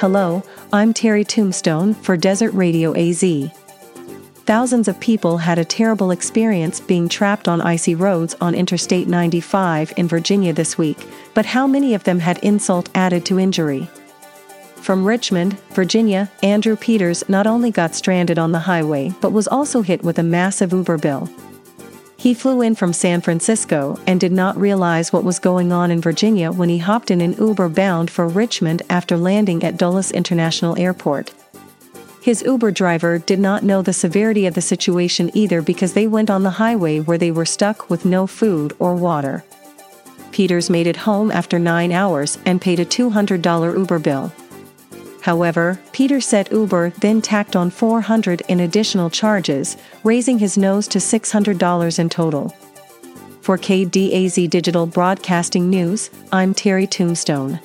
Hello, I'm Terry Tombstone for Desert Radio AZ. Thousands of people had a terrible experience being trapped on icy roads on Interstate 95 in Virginia this week, but how many of them had insult added to injury? From Richmond, Virginia, Andrew Peters not only got stranded on the highway but was also hit with a massive Uber bill. He flew in from San Francisco and did not realize what was going on in Virginia when he hopped in an Uber bound for Richmond after landing at Dulles International Airport. His Uber driver did not know the severity of the situation either because they went on the highway where they were stuck with no food or water. Peters made it home after nine hours and paid a $200 Uber bill. However, Peter said Uber then tacked on 400 in additional charges, raising his nose to $600 in total. For KDAZ Digital Broadcasting News, I'm Terry Tombstone.